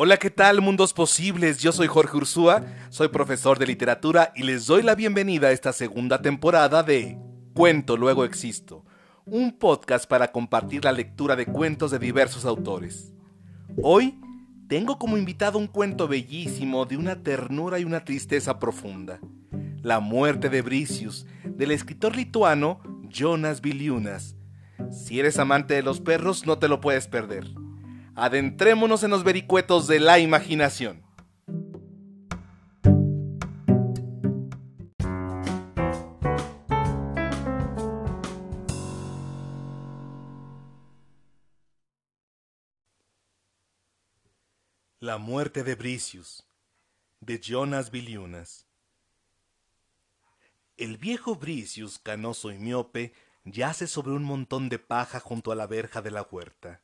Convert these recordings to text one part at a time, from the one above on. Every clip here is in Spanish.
Hola, ¿qué tal, mundos posibles? Yo soy Jorge Ursúa, soy profesor de literatura y les doy la bienvenida a esta segunda temporada de Cuento Luego Existo, un podcast para compartir la lectura de cuentos de diversos autores. Hoy tengo como invitado un cuento bellísimo de una ternura y una tristeza profunda. La muerte de Bricius, del escritor lituano Jonas Viliunas. Si eres amante de los perros, no te lo puedes perder. Adentrémonos en los vericuetos de la imaginación. La muerte de Bricius, de Jonas Viliunas. El viejo Bricius, canoso y miope, yace sobre un montón de paja junto a la verja de la huerta.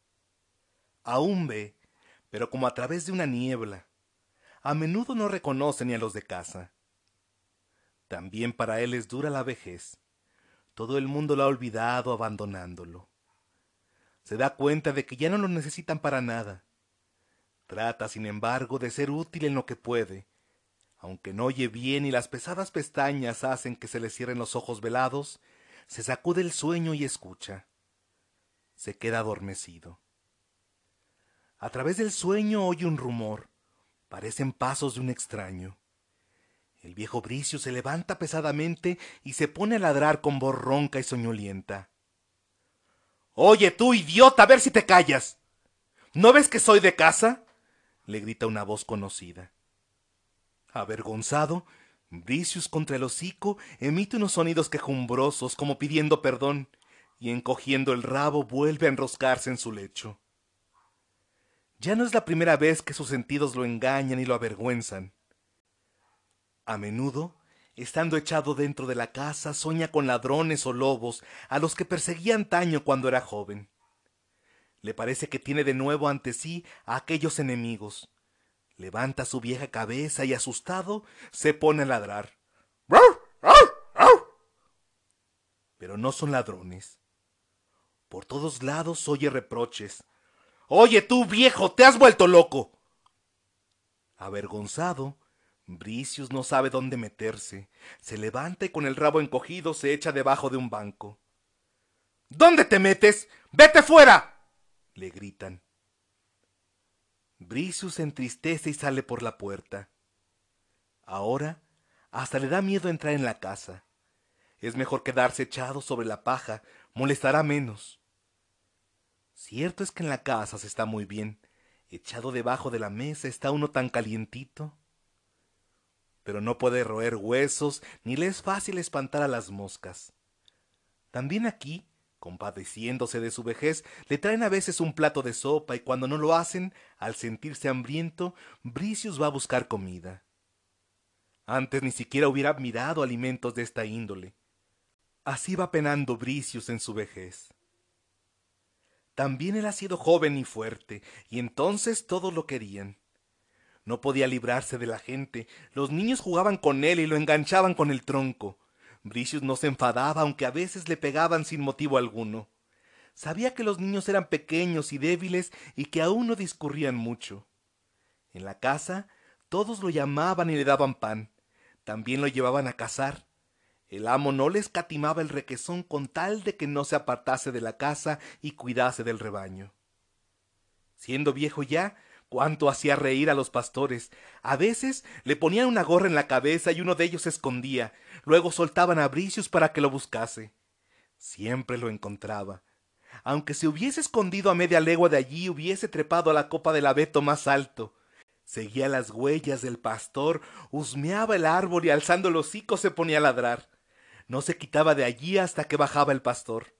Aún ve, pero como a través de una niebla. A menudo no reconoce ni a los de casa. También para él es dura la vejez. Todo el mundo lo ha olvidado abandonándolo. Se da cuenta de que ya no lo necesitan para nada. Trata, sin embargo, de ser útil en lo que puede. Aunque no oye bien y las pesadas pestañas hacen que se le cierren los ojos velados, se sacude el sueño y escucha. Se queda adormecido. A través del sueño oye un rumor. Parecen pasos de un extraño. El viejo Bricio se levanta pesadamente y se pone a ladrar con voz ronca y soñolienta. Oye tú, idiota, a ver si te callas. ¿No ves que soy de casa? le grita una voz conocida. Avergonzado, Bricius contra el hocico emite unos sonidos quejumbrosos como pidiendo perdón, y encogiendo el rabo vuelve a enroscarse en su lecho. Ya no es la primera vez que sus sentidos lo engañan y lo avergüenzan. A menudo, estando echado dentro de la casa, sueña con ladrones o lobos a los que perseguía antaño cuando era joven. Le parece que tiene de nuevo ante sí a aquellos enemigos, Levanta su vieja cabeza y asustado se pone a ladrar. Pero no son ladrones. Por todos lados oye reproches. Oye tú, viejo, te has vuelto loco. Avergonzado, Bricius no sabe dónde meterse. Se levanta y con el rabo encogido se echa debajo de un banco. ¿Dónde te metes? ¡Vete fuera! le gritan. Bricius se entristece y sale por la puerta. Ahora hasta le da miedo entrar en la casa. Es mejor quedarse echado sobre la paja, molestará menos. Cierto es que en la casa se está muy bien. Echado debajo de la mesa está uno tan calientito. Pero no puede roer huesos, ni le es fácil espantar a las moscas. También aquí compadeciéndose de su vejez, le traen a veces un plato de sopa y cuando no lo hacen, al sentirse hambriento, Bricius va a buscar comida. Antes ni siquiera hubiera mirado alimentos de esta índole. Así va penando Bricius en su vejez. También él ha sido joven y fuerte, y entonces todos lo querían. No podía librarse de la gente, los niños jugaban con él y lo enganchaban con el tronco. Bricius no se enfadaba, aunque a veces le pegaban sin motivo alguno. Sabía que los niños eran pequeños y débiles y que aún no discurrían mucho. En la casa todos lo llamaban y le daban pan. También lo llevaban a cazar. El amo no le escatimaba el requesón con tal de que no se apartase de la casa y cuidase del rebaño. Siendo viejo ya, cuánto hacía reír a los pastores. A veces le ponían una gorra en la cabeza y uno de ellos se escondía. Luego soltaban a Bricius para que lo buscase. Siempre lo encontraba. Aunque se hubiese escondido a media legua de allí, hubiese trepado a la copa del abeto más alto. Seguía las huellas del pastor, husmeaba el árbol y alzando el hocico se ponía a ladrar. No se quitaba de allí hasta que bajaba el pastor.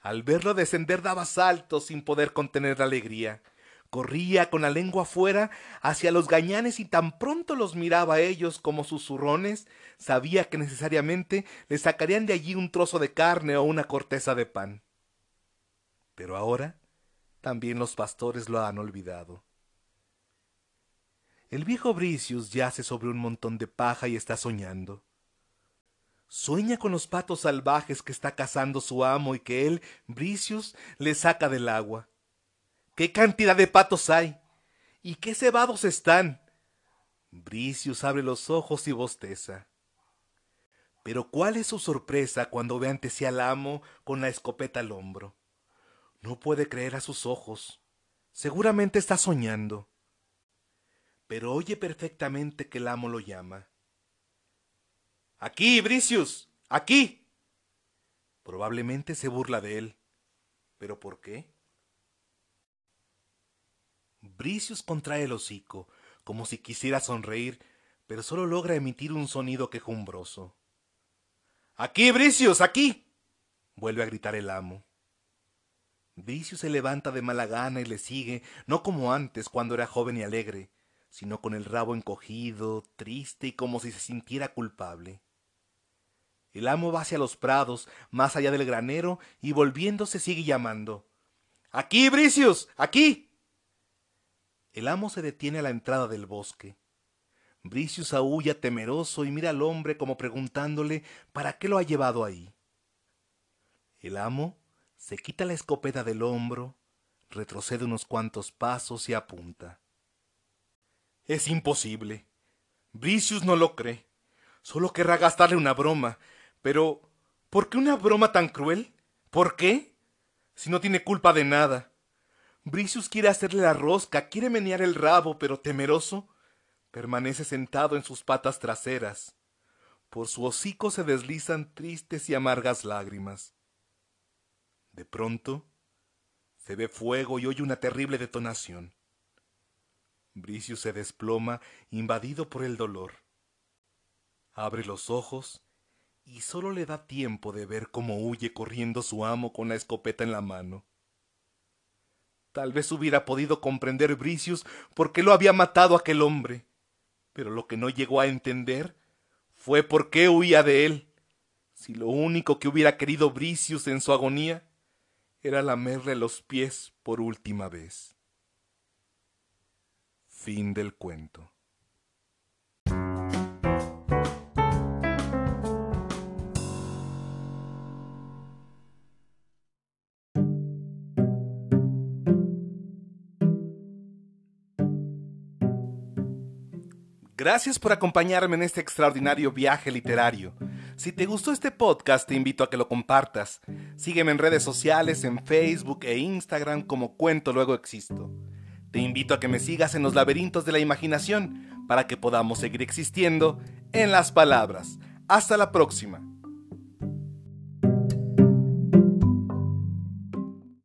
Al verlo descender daba saltos sin poder contener la alegría. Corría con la lengua fuera hacia los gañanes y tan pronto los miraba a ellos como susurrones, sabía que necesariamente le sacarían de allí un trozo de carne o una corteza de pan. Pero ahora también los pastores lo han olvidado. El viejo Bricius yace sobre un montón de paja y está soñando. Sueña con los patos salvajes que está cazando su amo y que él, Bricius, le saca del agua. ¿Qué cantidad de patos hay? y qué cebados están. Bricius abre los ojos y bosteza. Pero cuál es su sorpresa cuando ve ante sí al amo con la escopeta al hombro. No puede creer a sus ojos. Seguramente está soñando. Pero oye perfectamente que el amo lo llama. Aquí, Bricius, aquí. Probablemente se burla de él. ¿Pero por qué? Bricius contrae el hocico, como si quisiera sonreír, pero solo logra emitir un sonido quejumbroso. Aquí, Bricius, aquí. vuelve a gritar el amo. Bricius se levanta de mala gana y le sigue, no como antes, cuando era joven y alegre, sino con el rabo encogido, triste y como si se sintiera culpable. El amo va hacia los prados, más allá del granero, y volviéndose sigue llamando. Aquí, Bricius, aquí. El amo se detiene a la entrada del bosque. Bricius aúlla temeroso y mira al hombre como preguntándole para qué lo ha llevado ahí. El amo se quita la escopeta del hombro, retrocede unos cuantos pasos y apunta. Es imposible. Bricius no lo cree. Solo querrá gastarle una broma, pero, ¿por qué una broma tan cruel? ¿Por qué? Si no tiene culpa de nada. Bricius quiere hacerle la rosca, quiere menear el rabo, pero temeroso, permanece sentado en sus patas traseras. Por su hocico se deslizan tristes y amargas lágrimas. De pronto, se ve fuego y oye una terrible detonación. Bricius se desploma, invadido por el dolor. Abre los ojos y solo le da tiempo de ver cómo huye corriendo su amo con la escopeta en la mano. Tal vez hubiera podido comprender Bricius por qué lo había matado aquel hombre, pero lo que no llegó a entender fue por qué huía de él, si lo único que hubiera querido Bricius en su agonía era lamerle los pies por última vez. Fin del cuento. Gracias por acompañarme en este extraordinario viaje literario. Si te gustó este podcast, te invito a que lo compartas. Sígueme en redes sociales, en Facebook e Instagram como Cuento Luego Existo. Te invito a que me sigas en los laberintos de la imaginación para que podamos seguir existiendo en las palabras. Hasta la próxima.